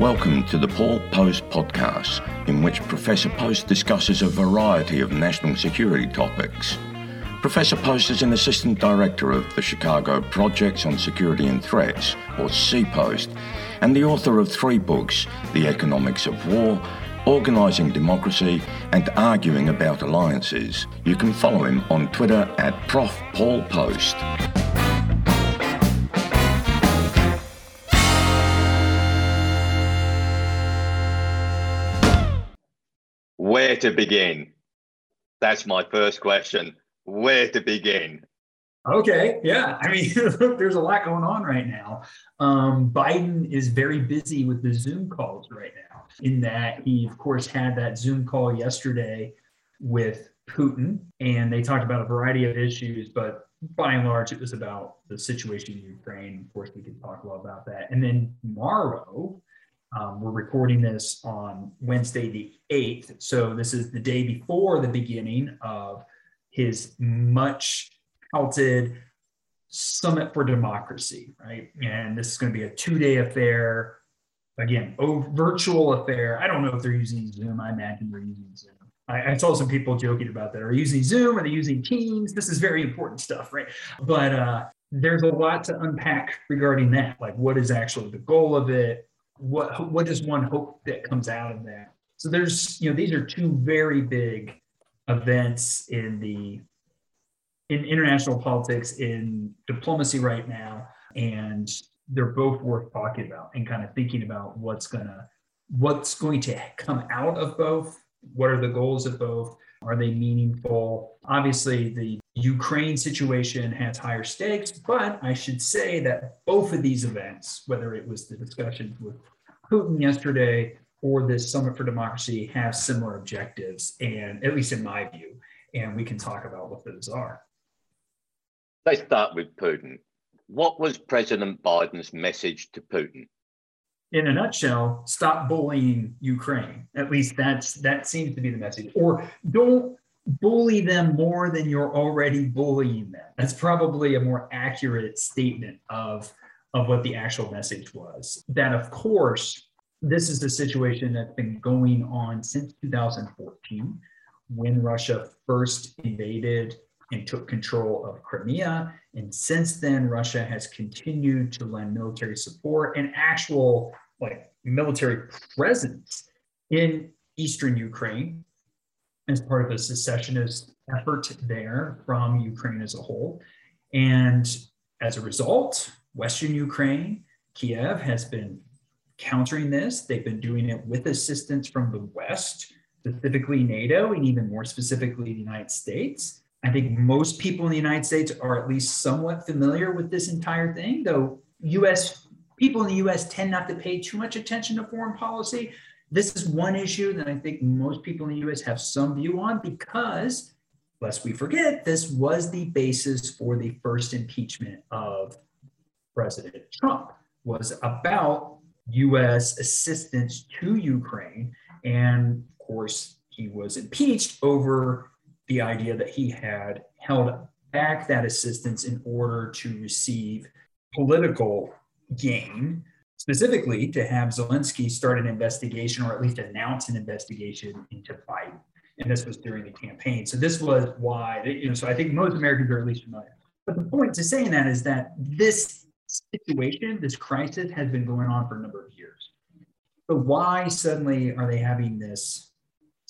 Welcome to the Paul Post podcast, in which Professor Post discusses a variety of national security topics. Professor Post is an assistant director of the Chicago Projects on Security and Threats, or CPOST, and the author of three books The Economics of War, Organising Democracy, and Arguing About Alliances. You can follow him on Twitter at Prof. Paul Post. Where to begin? That's my first question. Where to begin? Okay, yeah. I mean, there's a lot going on right now. Um, Biden is very busy with the Zoom calls right now, in that he, of course, had that Zoom call yesterday with Putin, and they talked about a variety of issues, but by and large, it was about the situation in Ukraine. Of course, we can talk a lot about that. And then tomorrow, um, we're recording this on Wednesday, the 8th. So this is the day before the beginning of his much touted Summit for Democracy, right? And this is going to be a two day affair. Again, oh, virtual affair. I don't know if they're using Zoom. I imagine they're using Zoom. I, I saw some people joking about that. Are using Zoom? Are they using Teams? This is very important stuff, right? But uh, there's a lot to unpack regarding that. Like, what is actually the goal of it? What what does one hope that comes out of that? So there's you know these are two very big events in the in international politics in diplomacy right now, and they're both worth talking about and kind of thinking about what's gonna what's going to come out of both. What are the goals of both? Are they meaningful? Obviously, the Ukraine situation has higher stakes, but I should say that both of these events, whether it was the discussions with Putin yesterday or this Summit for Democracy, have similar objectives, and at least in my view, and we can talk about what those are. Let's start with Putin. What was President Biden's message to Putin? In a nutshell, stop bullying Ukraine. At least that's that seems to be the message. Or don't bully them more than you're already bullying them. That's probably a more accurate statement of of what the actual message was. That of course, this is a situation that's been going on since 2014 when Russia first invaded and took control of Crimea. And since then, Russia has continued to lend military support and actual like military presence in eastern Ukraine as part of a secessionist effort there from Ukraine as a whole. And as a result, Western Ukraine, Kiev has been countering this. They've been doing it with assistance from the West, specifically NATO, and even more specifically the United States. I think most people in the United States are at least somewhat familiar with this entire thing, though US people in the US tend not to pay too much attention to foreign policy. This is one issue that I think most people in the US have some view on because, lest we forget, this was the basis for the first impeachment of President Trump, was about US assistance to Ukraine. And of course, he was impeached over the idea that he had held back that assistance in order to receive political gain, specifically to have Zelensky start an investigation or at least announce an investigation into Biden. And this was during the campaign. So this was why, you know, so I think most Americans are at least familiar. But the point to saying that is that this situation, this crisis has been going on for a number of years. So why suddenly are they having this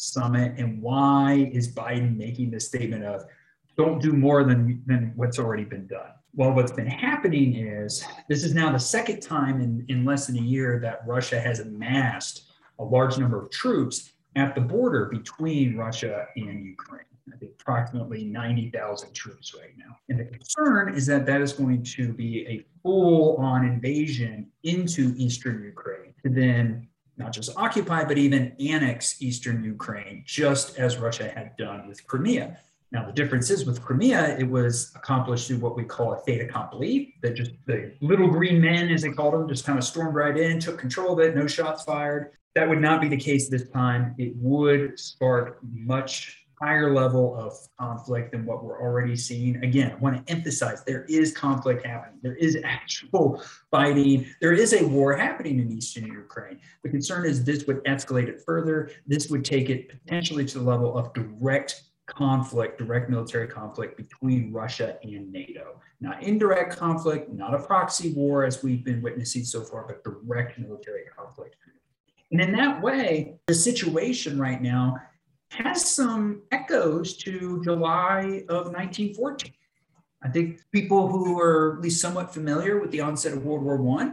summit and why is Biden making this statement of don't do more than, than what's already been done? Well, what's been happening is this is now the second time in, in less than a year that Russia has amassed a large number of troops at the border between Russia and Ukraine. I think approximately 90,000 troops right now. And the concern is that that is going to be a full on invasion into eastern Ukraine to then not just occupy, but even annex eastern Ukraine, just as Russia had done with Crimea. Now, the difference is with Crimea, it was accomplished through what we call a fait accompli, that just the little green men, as they called them, just kind of stormed right in, took control of it, no shots fired. That would not be the case this time. It would spark much higher level of conflict than what we're already seeing. Again, I want to emphasize there is conflict happening. There is actual fighting. There is a war happening in eastern Ukraine. The concern is this would escalate it further. This would take it potentially to the level of direct conflict, direct military conflict between Russia and NATO. Not indirect conflict, not a proxy war as we've been witnessing so far, but direct military conflict. And in that way, the situation right now has some echoes to July of 1914. I think people who are at least somewhat familiar with the onset of World War I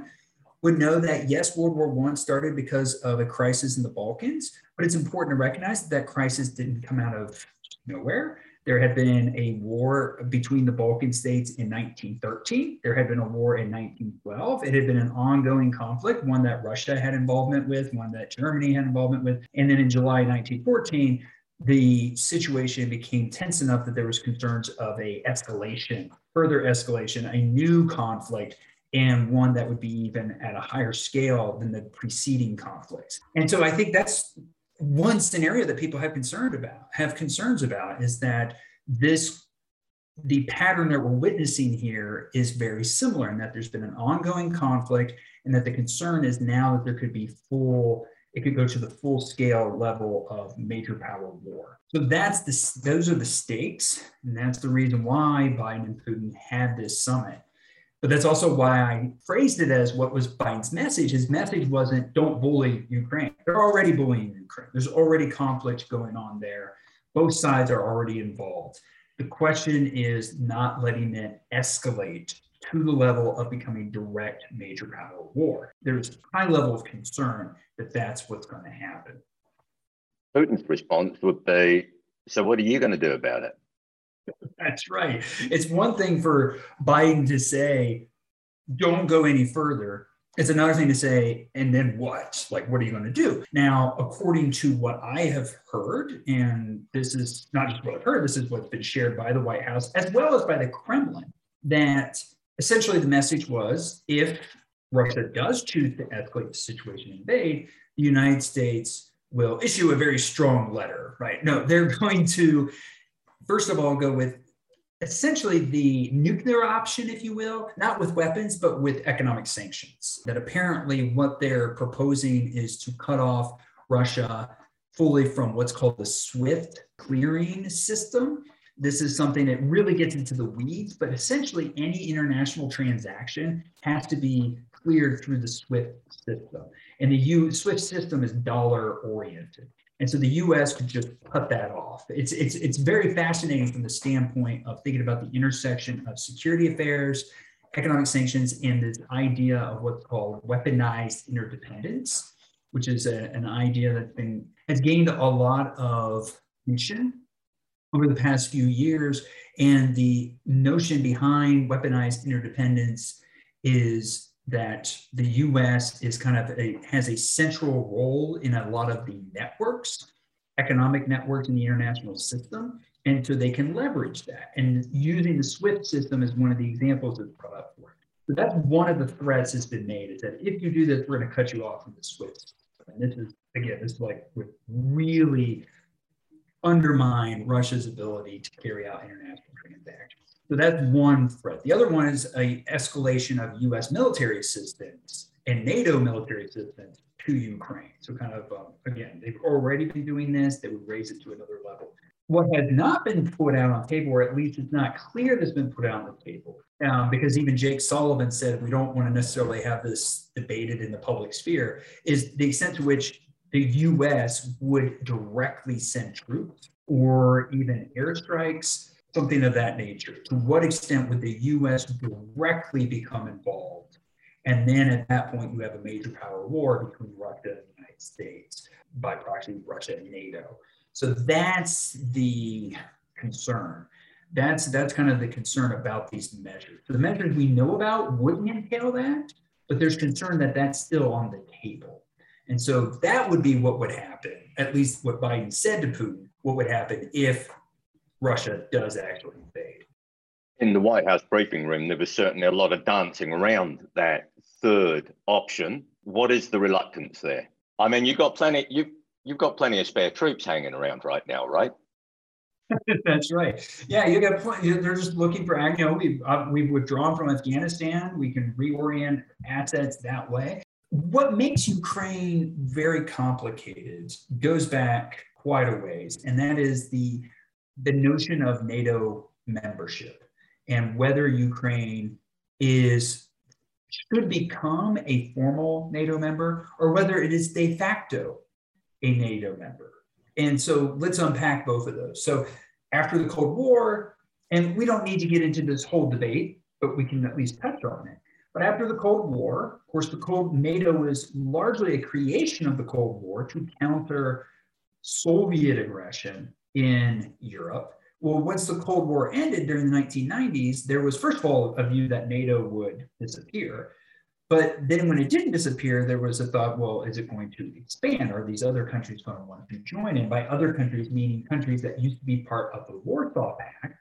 would know that yes, World War I started because of a crisis in the Balkans, but it's important to recognize that that crisis didn't come out of nowhere. There had been a war between the Balkan states in 1913. There had been a war in 1912. It had been an ongoing conflict, one that Russia had involvement with, one that Germany had involvement with. And then in July 1914, the situation became tense enough that there was concerns of a escalation, further escalation, a new conflict and one that would be even at a higher scale than the preceding conflicts. And so I think that's one scenario that people have concerned about, have concerns about is that this the pattern that we're witnessing here is very similar in that there's been an ongoing conflict and that the concern is now that there could be full it could go to the full scale level of major power war. So that's the those are the stakes, and that's the reason why Biden and Putin had this summit. But that's also why I phrased it as what was Biden's message. His message wasn't don't bully Ukraine. They're already bullying Ukraine. There's already conflict going on there. Both sides are already involved. The question is not letting it escalate to the level of becoming direct major power war. There's high level of concern that that's what's going to happen. Putin's response would be so, what are you going to do about it? That's right. It's one thing for Biden to say, don't go any further. It's another thing to say, and then what? Like, what are you going to do? Now, according to what I have heard, and this is not just what I've heard, this is what's been shared by the White House as well as by the Kremlin, that essentially the message was if Russia does choose to escalate the situation and invade, the United States will issue a very strong letter, right? No, they're going to, first of all, go with essentially the nuclear option, if you will, not with weapons, but with economic sanctions. That apparently what they're proposing is to cut off Russia fully from what's called the SWIFT clearing system. This is something that really gets into the weeds, but essentially any international transaction has to be cleared through the SWIFT system. And the U, SWIFT system is dollar oriented. And so the US could just cut that off. It's, it's, it's very fascinating from the standpoint of thinking about the intersection of security affairs, economic sanctions, and this idea of what's called weaponized interdependence, which is a, an idea that's been has gained a lot of attention over the past few years. And the notion behind weaponized interdependence is that the US is kind of a, has a central role in a lot of the networks, economic networks in the international system. And so they can leverage that. And using the SWIFT system is one of the examples that's brought up for it. So that's one of the threats that's been made is that if you do this, we're going to cut you off from the SWIFT. And this is, again, this is like would really undermine Russia's ability to carry out international transactions. So that's one threat. The other one is a escalation of U.S. military assistance and NATO military assistance to Ukraine. So kind of um, again, they've already been doing this. They would raise it to another level. What has not been put out on the table, or at least it's not clear that's been put out on the table, um, because even Jake Sullivan said we don't want to necessarily have this debated in the public sphere, is the extent to which the U.S. would directly send troops or even airstrikes something of that nature. To what extent would the US directly become involved? And then at that point, you have a major power war between Russia and the United States, by proxy, Russia and NATO. So that's the concern. That's that's kind of the concern about these measures. The measures we know about wouldn't entail that, but there's concern that that's still on the table. And so that would be what would happen, at least what Biden said to Putin, what would happen if Russia does actually invade. In the White House briefing room, there was certainly a lot of dancing around that third option. What is the reluctance there? I mean, you've got plenty. You've you've got plenty of spare troops hanging around right now, right? That's right. Yeah, you got. They're just looking for. You know, we've uh, we've withdrawn from Afghanistan. We can reorient assets that way. What makes Ukraine very complicated goes back quite a ways, and that is the the notion of NATO membership and whether Ukraine is should become a formal NATO member or whether it is de facto a NATO member. And so let's unpack both of those. So after the Cold War, and we don't need to get into this whole debate, but we can at least touch on it. But after the Cold War, of course, the Cold NATO was largely a creation of the Cold War to counter Soviet aggression in Europe. Well, once the Cold War ended during the 1990s, there was, first of all, a view that NATO would disappear. But then when it didn't disappear, there was a thought, well, is it going to expand? Are these other countries going to want to join in? By other countries, meaning countries that used to be part of the Warsaw Pact,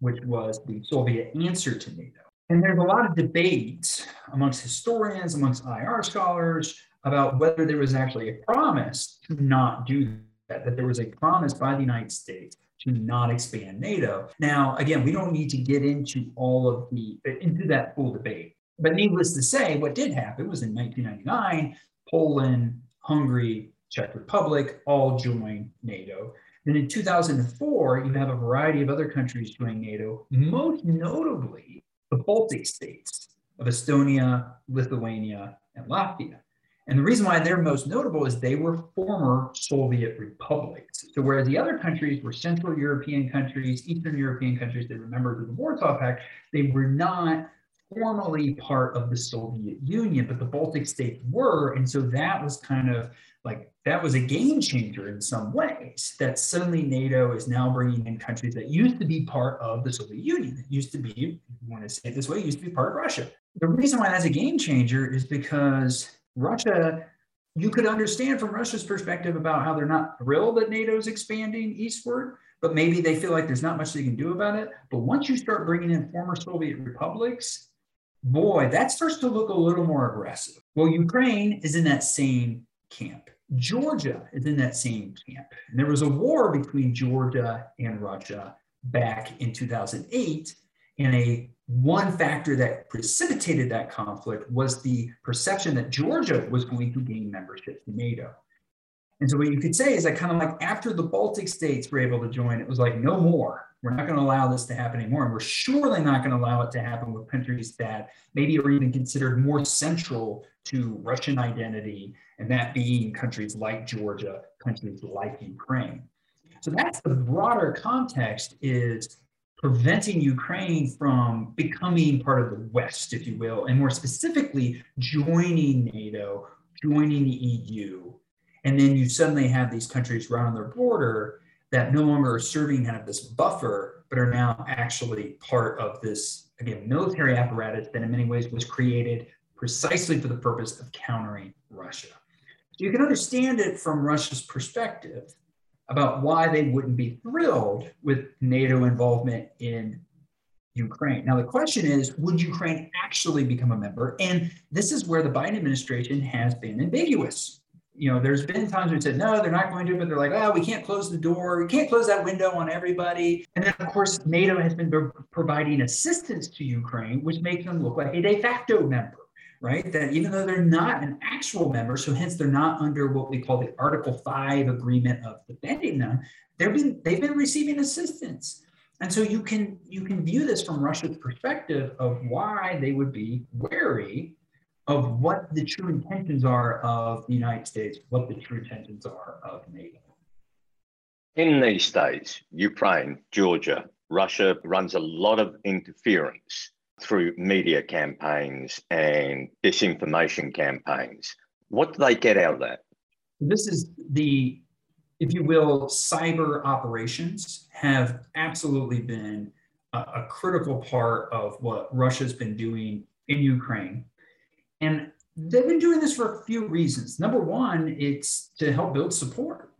which was the Soviet answer to NATO. And there's a lot of debate amongst historians, amongst IR scholars, about whether there was actually a promise to not do that, there was a promise by the United States to not expand NATO. Now, again, we don't need to get into all of the into that full debate. But needless to say, what did happen was in 1999, Poland, Hungary, Czech Republic all joined NATO. Then in 2004, you have a variety of other countries joining NATO, most notably the Baltic states of Estonia, Lithuania, and Latvia. And the reason why they're most notable is they were former Soviet republics. So whereas the other countries were Central European countries, Eastern European countries that remembered the Warsaw Pact, they were not formally part of the Soviet Union, but the Baltic states were. And so that was kind of like, that was a game changer in some ways, that suddenly NATO is now bringing in countries that used to be part of the Soviet Union, that used to be, if you want to say it this way, used to be part of Russia. The reason why that's a game changer is because Russia, you could understand from Russia's perspective about how they're not thrilled that NATO is expanding eastward, but maybe they feel like there's not much they can do about it. But once you start bringing in former Soviet republics, boy, that starts to look a little more aggressive. Well, Ukraine is in that same camp. Georgia is in that same camp. And there was a war between Georgia and Russia back in 2008 and a one factor that precipitated that conflict was the perception that Georgia was going to gain membership to NATO. And so what you could say is that kind of like after the Baltic states were able to join, it was like no more. We're not going to allow this to happen anymore. And we're surely not going to allow it to happen with countries that maybe are even considered more central to Russian identity, and that being countries like Georgia, countries like Ukraine. So that's the broader context is preventing Ukraine from becoming part of the West, if you will, and more specifically, joining NATO, joining the EU. And then you suddenly have these countries right on their border that no longer are serving kind of this buffer, but are now actually part of this, again, military apparatus that in many ways was created precisely for the purpose of countering Russia. So you can understand it from Russia's perspective about why they wouldn't be thrilled with NATO involvement in Ukraine. Now, the question is would Ukraine actually become a member? And this is where the Biden administration has been ambiguous. You know, there's been times we said, no, they're not going to, but they're like, oh, we can't close the door. We can't close that window on everybody. And then, of course, NATO has been providing assistance to Ukraine, which makes them look like a de facto member right? That even though they're not an actual member, so hence they're not under what we call the Article 5 agreement of defending them, they've been they've been receiving assistance. And so you can you can view this from Russia's perspective of why they would be wary of what the true intentions are of the United States, what the true intentions are of NATO. In these days, Ukraine, Georgia, Russia runs a lot of interference through media campaigns and disinformation campaigns. What do they get out of that? This is the, if you will, cyber operations have absolutely been a, a critical part of what Russia's been doing in Ukraine. And they've been doing this for a few reasons. Number one, it's to help build support.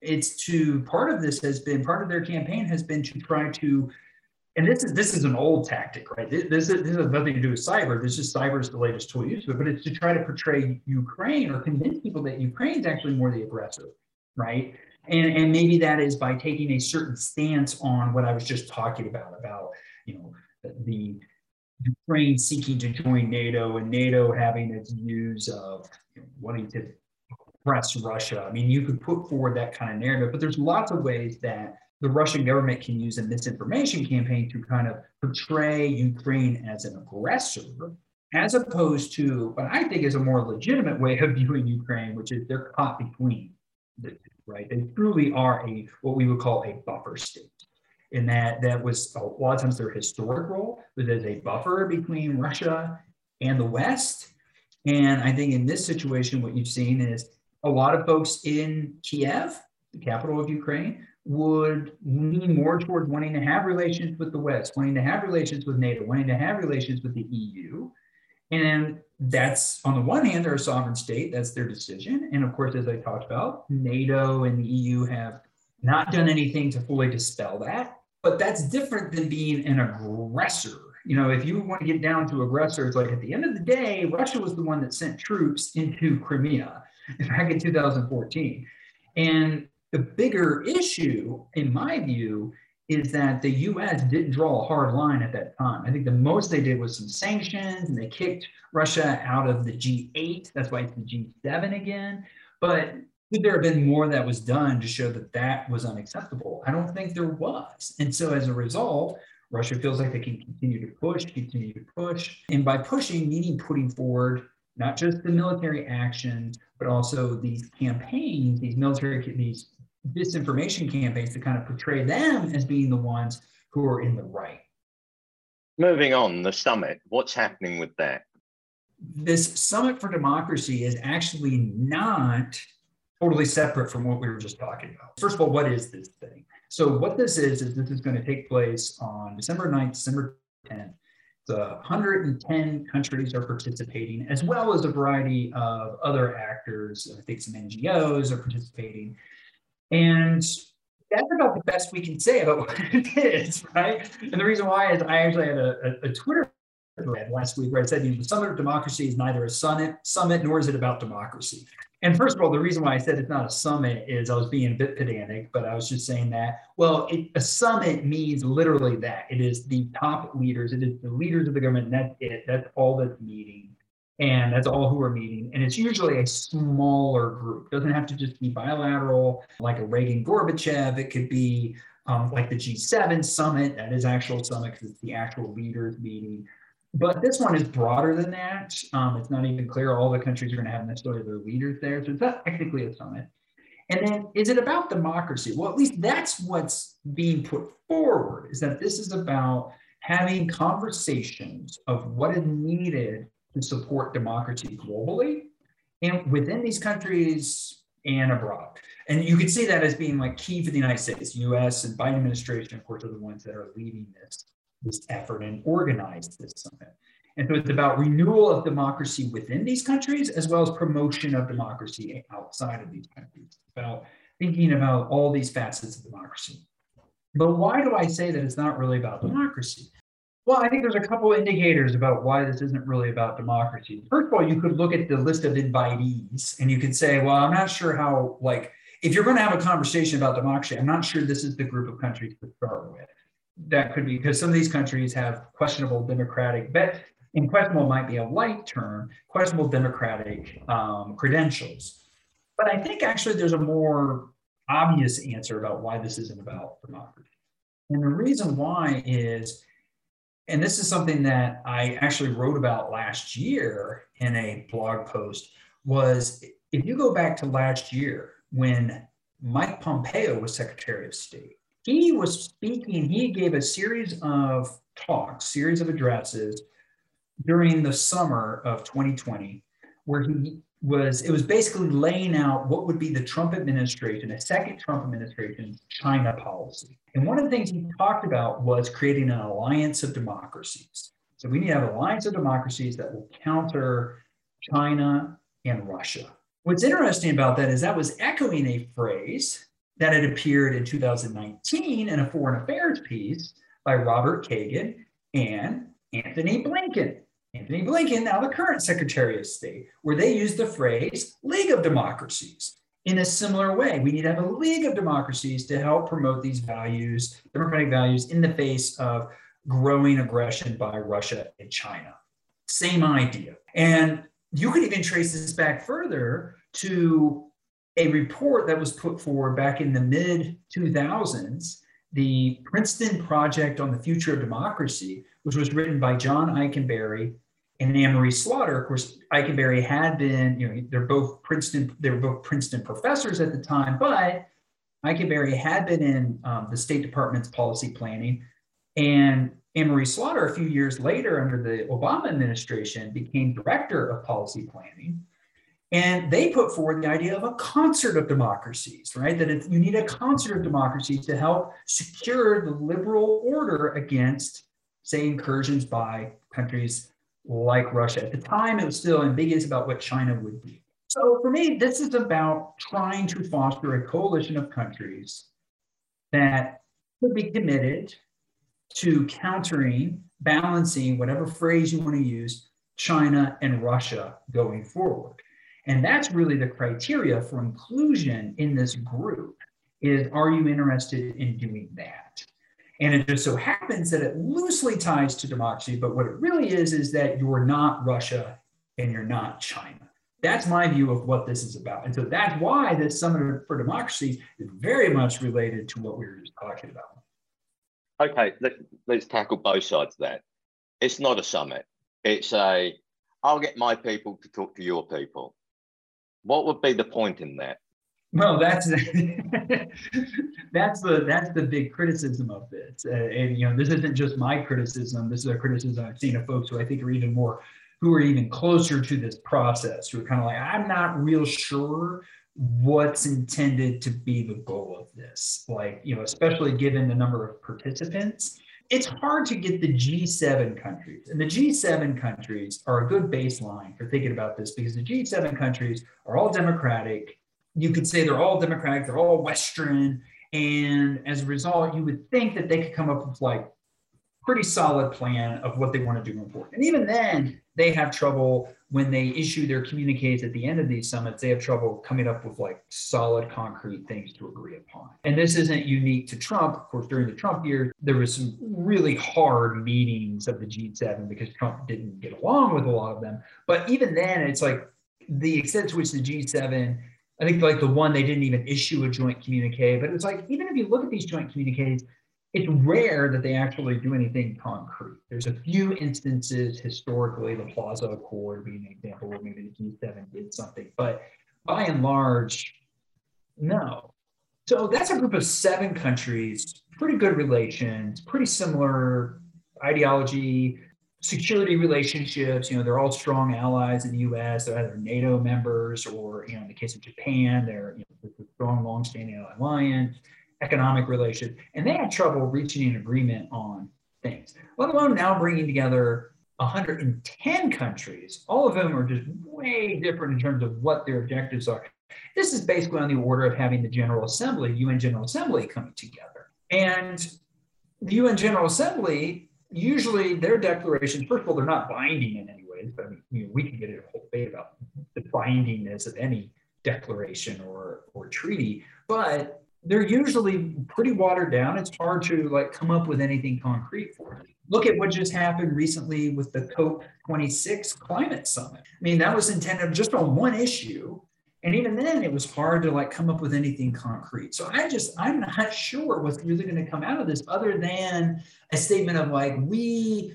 It's to part of this has been part of their campaign has been to try to and this is this is an old tactic, right? This, is, this has nothing to do with cyber. This is cyber is the latest tool used but it's to try to portray Ukraine or convince people that Ukraine is actually more the aggressor, right? And, and maybe that is by taking a certain stance on what I was just talking about, about, you know, the Ukraine seeking to join NATO and NATO having its views of you know, wanting to press Russia. I mean, you could put forward that kind of narrative, but there's lots of ways that the Russian government can use a misinformation campaign to kind of portray Ukraine as an aggressor, as opposed to what I think is a more legitimate way of viewing Ukraine, which is they're caught between the two, right? They truly are a what we would call a buffer state. And that that was a lot of times their historic role was as a buffer between Russia and the West. And I think in this situation, what you've seen is a lot of folks in Kiev, the capital of Ukraine, would lean more towards wanting to have relations with the West, wanting to have relations with NATO, wanting to have relations with the EU. And that's on the one hand, they're a sovereign state, that's their decision. And of course, as I talked about, NATO and the EU have not done anything to fully dispel that. But that's different than being an aggressor. You know, if you want to get down to aggressor, it's like at the end of the day, Russia was the one that sent troops into Crimea back in 2014. And the bigger issue, in my view, is that the US didn't draw a hard line at that time. I think the most they did was some sanctions and they kicked Russia out of the G8. That's why it's the G7 again. But could there have been more that was done to show that that was unacceptable? I don't think there was. And so as a result, Russia feels like they can continue to push, continue to push. And by pushing, meaning putting forward not just the military actions, but also these campaigns, these military, these disinformation campaigns to kind of portray them as being the ones who are in the right. Moving on, the summit, what's happening with that? This Summit for Democracy is actually not totally separate from what we were just talking about. First of all, what is this thing? So, what this is, is this is going to take place on December 9th, December 10th. The 110 countries are participating, as well as a variety of other actors. I think some NGOs are participating. And that's about the best we can say about what it is, right? And the reason why is I actually had a, a, a Twitter thread last week where I said, you know, the Summit of Democracy is neither a summit, summit nor is it about democracy. And first of all, the reason why I said it's not a summit is I was being a bit pedantic, but I was just saying that, well, it, a summit means literally that. It is the top leaders, it is the leaders of the government, that's it. That's all that's meeting. And that's all who are meeting. And it's usually a smaller group. It doesn't have to just be bilateral, like a Reagan Gorbachev. It could be um, like the G7 summit. That is actual summit because it's the actual leaders meeting. But this one is broader than that. Um, it's not even clear all the countries are going to have necessarily their leaders there. So it's not technically a summit. And then is it about democracy? Well, at least that's what's being put forward is that this is about having conversations of what is needed to support democracy globally and within these countries and abroad. And you can see that as being like key for the United States, US and Biden administration, of course, are the ones that are leading this this effort and organized this summit. And so it's about renewal of democracy within these countries as well as promotion of democracy outside of these countries. It's about thinking about all these facets of democracy. But why do I say that it's not really about democracy? Well, I think there's a couple of indicators about why this isn't really about democracy. First of all, you could look at the list of invitees and you could say, well, I'm not sure how, like, if you're going to have a conversation about democracy, I'm not sure this is the group of countries to start with that could be because some of these countries have questionable democratic, but questionable might be a light term, questionable democratic um, credentials. But I think actually there's a more obvious answer about why this isn't about democracy. And the reason why is, and this is something that I actually wrote about last year in a blog post, was if you go back to last year when Mike Pompeo was Secretary of State, he was speaking, he gave a series of talks, series of addresses during the summer of 2020, where he was, it was basically laying out what would be the Trump administration, a second Trump administration's China policy. And one of the things he talked about was creating an alliance of democracies. So we need to have an alliance of democracies that will counter China and Russia. What's interesting about that is that was echoing a phrase that had appeared in 2019 in a foreign affairs piece by Robert Kagan and Antony Blinken. Antony Blinken, now the current Secretary of State, where they used the phrase League of Democracies. in a similar way. We need to have a league of democracies to help promote these values, democratic values, in the face of growing aggression by Russia and China. Same idea. And you could even trace this back further to a report that was put forward back in the mid 2000s, the Princeton Project on the Future of Democracy, which was written by John Ikenberry and Anne Marie Slaughter. Of course, Ikenberry had been, you know, they're both Princeton, they were both Princeton professors at the time, but Ikenberry had been in um, the State Department's policy planning. And Anne Marie Slaughter, a few years later, under the Obama administration, became director of policy planning. And they put forward the idea of a concert of democracies, right? That if you need a concert of democracies to help secure the liberal order against, say, incursions by countries like Russia. At the time, it was still ambiguous about what China would be. So for me, this is about trying to foster a coalition of countries that could be committed to countering, balancing, whatever phrase you want to use, China and Russia going forward. And that's really the criteria for inclusion in this group is are you interested in doing that? And it just so happens that it loosely ties to democracy, but what it really is is that you're not Russia and you're not China. That's my view of what this is about. And so that's why this Summit for Democracy is very much related to what we were just talking about. Okay, let, us tackle both sides of that. It's not a summit. It's a, I'll get my people to talk to your people. What would be the point in that? Well, that's that's the that's the big criticism of this, uh, and you know this isn't just my criticism. This is a criticism I've seen of folks who I think are even more, who are even closer to this process, who are kind of like, I'm not real sure what's intended to be the goal of this. Like you know, especially given the number of participants, it's hard to get the G7 countries, and the G7 countries are a good baseline for thinking about this because the G7 countries are all democratic you could say they're all Democratic, they're all Western. And as a result, you would think that they could come up with like pretty solid plan of what they want to do going forward. And even then, they have trouble when they issue their communiques at the end of these summits, they have trouble coming up with like solid, concrete things to agree upon. And this isn't unique to Trump. Of course, during the Trump years, there was some really hard meetings of the G7 because Trump didn't get along with a lot of them. But even then, it's like the extent to which the G7 I think like the one they didn't even issue a joint communique, but it's like even if you look at these joint communiques, it's rare that they actually do anything concrete. There's a few instances historically, the Plaza Accord being an example where maybe the G7 did something, but by and large, no. So that's a group of seven countries, pretty good relations, pretty similar ideology, security relationships, you know, they're all strong allies in the U.S. They're either NATO members or, you know, in the case of Japan, they're you know, a strong, long-standing alliance, economic relations, and they had trouble reaching an agreement on things. Let alone now bringing together 110 countries. All of them are just way different in terms of what their objectives are. This is basically on the order of having the General Assembly, UN General Assembly, coming together, and the UN General Assembly usually their declarations, first of all, they're not binding in any ways, but I mean, you know, we can get into a whole debate about the bindingness of any declaration or, or treaty, but they're usually pretty watered down. It's hard to like come up with anything concrete for it. Look at what just happened recently with the COP26 climate summit. I mean, that was intended just on one issue and even then, it was hard to like come up with anything concrete. So I just, I'm not sure what's really going to come out of this other than a statement of like, we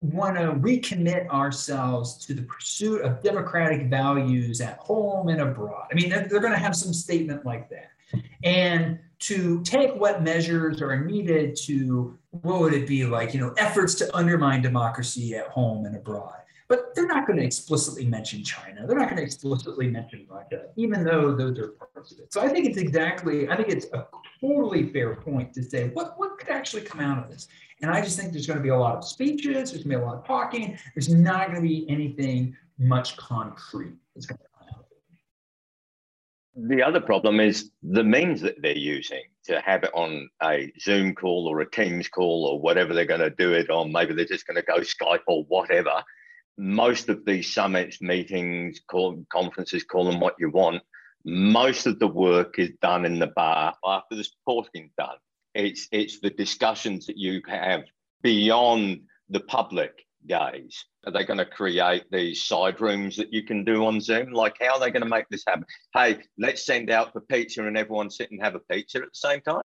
want to recommit ourselves to the pursuit of democratic values at home and abroad. I mean, they're, they're going to have some statement like that. And to take what measures are needed to, what would it be like, you know, efforts to undermine democracy at home and abroad but they're not going to explicitly mention China. They're not going to explicitly mention Russia, even though those are parts of it. So I think it's exactly, I think it's a totally fair point to say what, what could actually come out of this. And I just think there's going to be a lot of speeches, there's going to be a lot of talking, there's not going to be anything much concrete that's going to come out of it. The other problem is the means that they're using to have it on a Zoom call or a Teams call or whatever they're going to do it on. Maybe they're just going to go Skype or whatever most of these summits, meetings, call, conferences, call them what you want, most of the work is done in the bar after the talking's done. It's it's the discussions that you have beyond the public gaze. Are they going to create these side rooms that you can do on Zoom? Like, how are they going to make this happen? Hey, let's send out the pizza and everyone sit and have a pizza at the same time.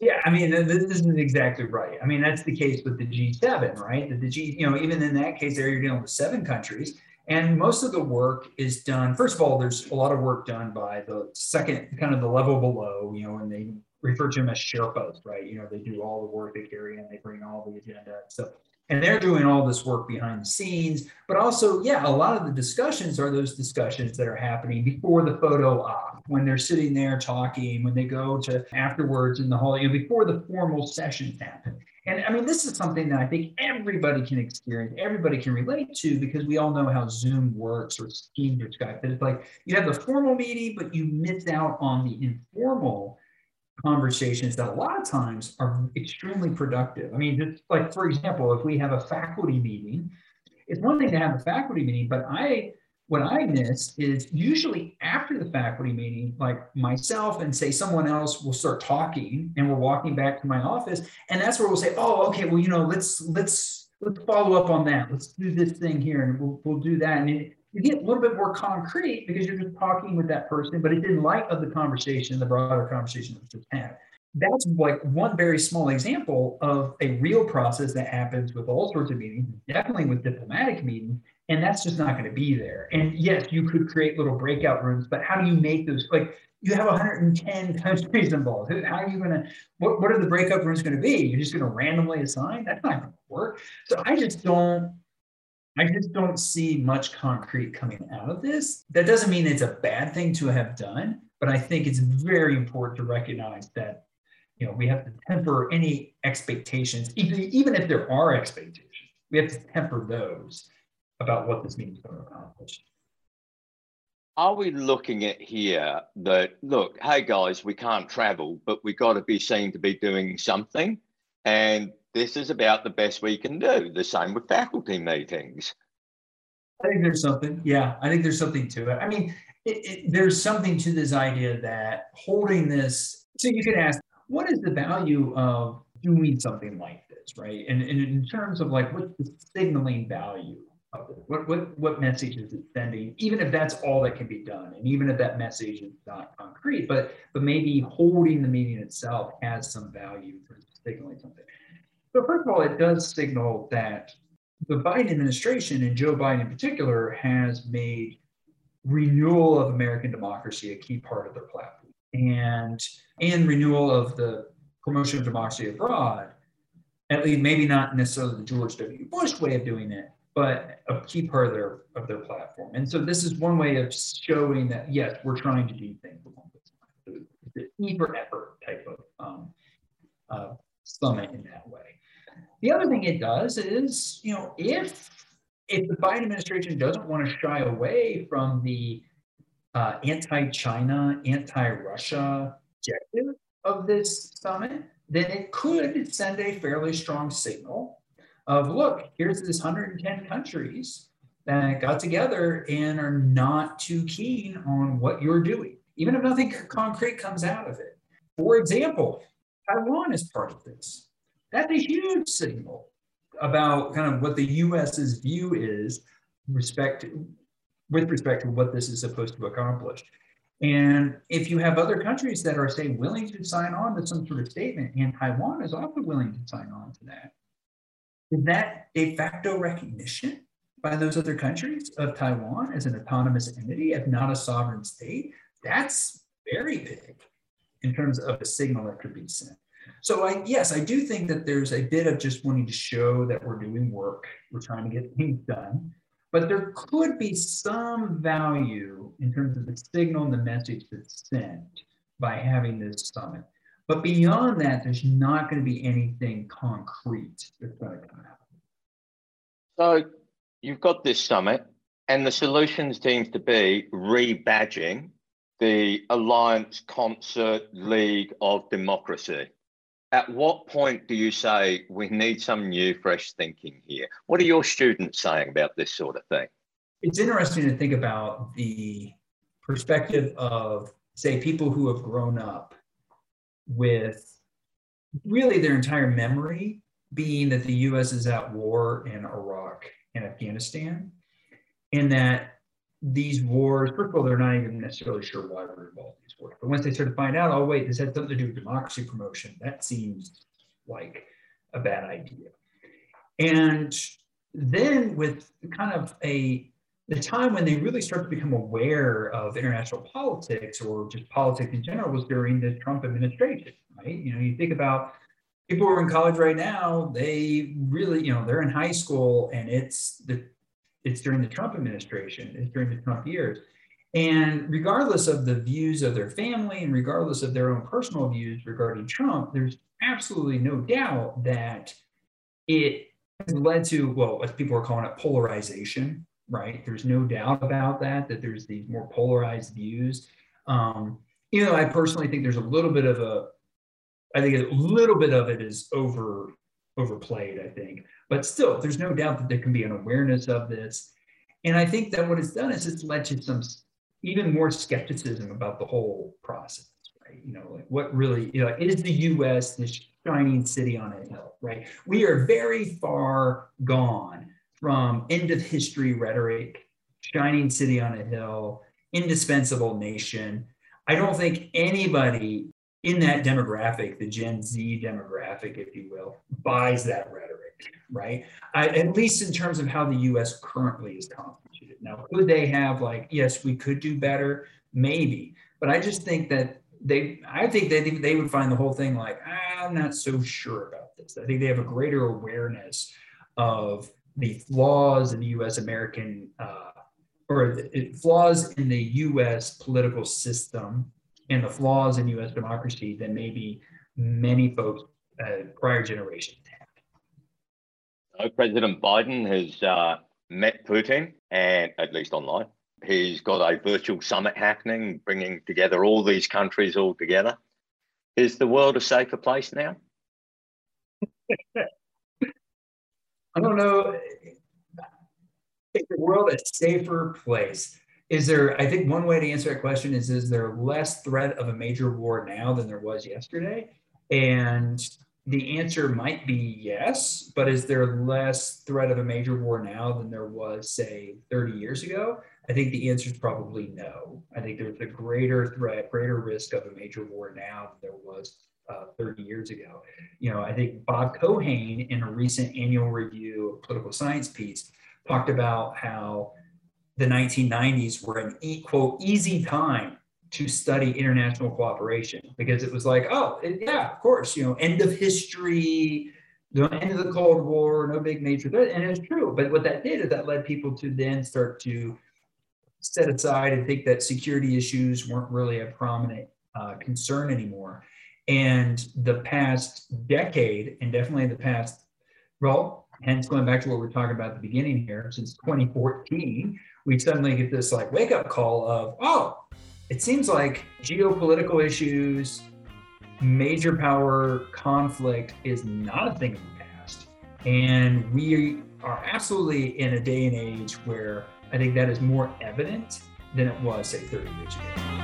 Yeah, I mean, this isn't exactly right. I mean, that's the case with the G7, right? That the G, you know, even in that case, there you're dealing with seven countries, and most of the work is done. First of all, there's a lot of work done by the second, kind of the level below, you know, and they refer to them as Sherpas, right? You know, they do all the work they carry and they bring all the agenda. So and they're doing all this work behind the scenes but also yeah a lot of the discussions are those discussions that are happening before the photo op when they're sitting there talking when they go to afterwards in the hall you know before the formal sessions happen. And i mean this is something that i think everybody can experience everybody can relate to because we all know how zoom works or teams or skype it's like you have the formal meeting but you miss out on the informal conversations that a lot of times are extremely productive. I mean, just like for example, if we have a faculty meeting, it's one thing to have a faculty meeting, but I what I miss is usually after the faculty meeting, like myself and say someone else will start talking and we're walking back to my office. And that's where we'll say, oh, okay, well, you know, let's let's let's follow up on that. Let's do this thing here and we'll, we'll do that. And it, you get a little bit more concrete because you're just talking with that person, but it's in light of the conversation, the broader conversation that was just had. That's like one very small example of a real process that happens with all sorts of meetings, definitely with diplomatic meetings, and that's just not going to be there. And yes, you could create little breakout rooms, but how do you make those like you have 110 countries involved. How are you going to, what, what are the breakout rooms going to be? You're just going to randomly assign? That's not going to work. So I just don't, I just don't see much concrete coming out of this. That doesn't mean it's a bad thing to have done, but I think it's very important to recognize that you know we have to temper any expectations, even, if there are expectations. We have to temper those about what this means going to accomplish. Are we looking at here that look, hey guys, we can't travel, but we got to be seen to be doing something, and this is about the best we can do. The same with faculty meetings. I think there's something. Yeah, I think there's something to it. I mean, it, it, there's something to this idea that holding this. So you can ask, what is the value of doing something like this, right? And, and in terms of like, what's the signaling value of it? What what what message is it sending? Even if that's all that can be done, and even if that message is not concrete, but but maybe holding the meeting itself has some value for signaling something. So first of all, it does signal that the Biden administration and Joe Biden in particular has made renewal of American democracy a key part of their platform. And and renewal of the promotion of democracy abroad, at least maybe not necessarily the George W. Bush way of doing it, but a key part of their of their platform. And so this is one way of showing that yes, we're trying to do things along this line. It's a deeper effort type of um, uh, summit in that way. The other thing it does is, you know, if if the Biden administration doesn't want to shy away from the uh, anti-China, anti-Russia objective of this summit, then it could send a fairly strong signal of, look, here's this 110 countries that got together and are not too keen on what you're doing, even if nothing concrete comes out of it. For example, Taiwan is part of this. That's a huge signal about kind of what the US's view is respect with respect to what this is supposed to accomplish. And if you have other countries that are, say, willing to sign on to some sort of statement, and Taiwan is also willing to sign on to that, is that de facto recognition by those other countries of Taiwan as an autonomous entity, if not a sovereign state? That's very big in terms of a signal that could be sent. So I yes, I do think that there's a bit of just wanting to show that we're doing work, we're trying to get things done, but there could be some value in terms of the signal and the message that's sent by having this summit. But beyond that, there's not going to be anything concrete that's going to come out. So you've got this summit, and the solution seems to be rebadging the Alliance Concert League of Democracy at what point do you say we need some new, fresh thinking here? What are your students saying about this sort of thing? It's interesting to think about the perspective of, say, people who have grown up with really their entire memory being that the US is at war in Iraq and Afghanistan, and that these wars, first of all, they're not even necessarily sure why we're involved in these wars. But once they start to find out, oh, wait, this had something to do with democracy promotion, that seems like a bad idea. And then with kind of a the time when they really start to become aware of international politics or just politics in general was during the Trump administration, right? You know, you think about people who are in college right now, they really, you know, they're in high school and it's the it's during the Trump administration, it's during the Trump years. And regardless of the views of their family and regardless of their own personal views regarding Trump, there's absolutely no doubt that it has led to, well, as people are calling it, polarization, right? There's no doubt about that, that there's these more polarized views. Um, you know, I personally think there's a little bit of a, I think a little bit of it is over overplayed, I think. But still, there's no doubt that there can be an awareness of this. And I think that what it's done is it's led to some even more skepticism about the whole process, right? You know, like what really, you know, is the US this shining city on a hill, right? We are very far gone from end of history rhetoric, shining city on a hill, indispensable nation. I don't think anybody in that demographic, the Gen Z demographic, if you will, buys that rhetoric, right? I, at least in terms of how the US currently is constituted. Now, could they have, like, yes, we could do better? Maybe. But I just think that they, I think they, they would find the whole thing like, I'm not so sure about this. I think they have a greater awareness of the flaws in the US American, uh, or the flaws in the US political system and the flaws in US democracy than maybe many folks uh, prior generations had. So President Biden has uh, met Putin, and at least online. He's got a virtual summit happening, bringing together all these countries all together. Is the world a safer place now? I don't know. Is the world a safer place? Is there, I think one way to answer that question is, is there less threat of a major war now than there was yesterday? And the answer might be yes, but is there less threat of a major war now than there was, say, 30 years ago? I think the answer is probably no. I think there's a greater threat, greater risk of a major war now than there was uh, 30 years ago. You know, I think Bob Keohane in a recent annual review of political science piece talked about how the 1990s were an e- quote easy time to study international cooperation because it was like, oh, it, yeah, of course, you know, end of history, the end of the Cold War, no big major threat. And it's true. But what that did is that led people to then start to set aside and think that security issues weren't really a prominent uh, concern anymore. And the past decade, and definitely the past, well, hence going back to what we are talking about at the beginning here, since 2014, we suddenly get this like wake up call of, oh, it seems like geopolitical issues, major power conflict is not a thing of the past. And we are absolutely in a day and age where I think that is more evident than it was, say, 30 years ago.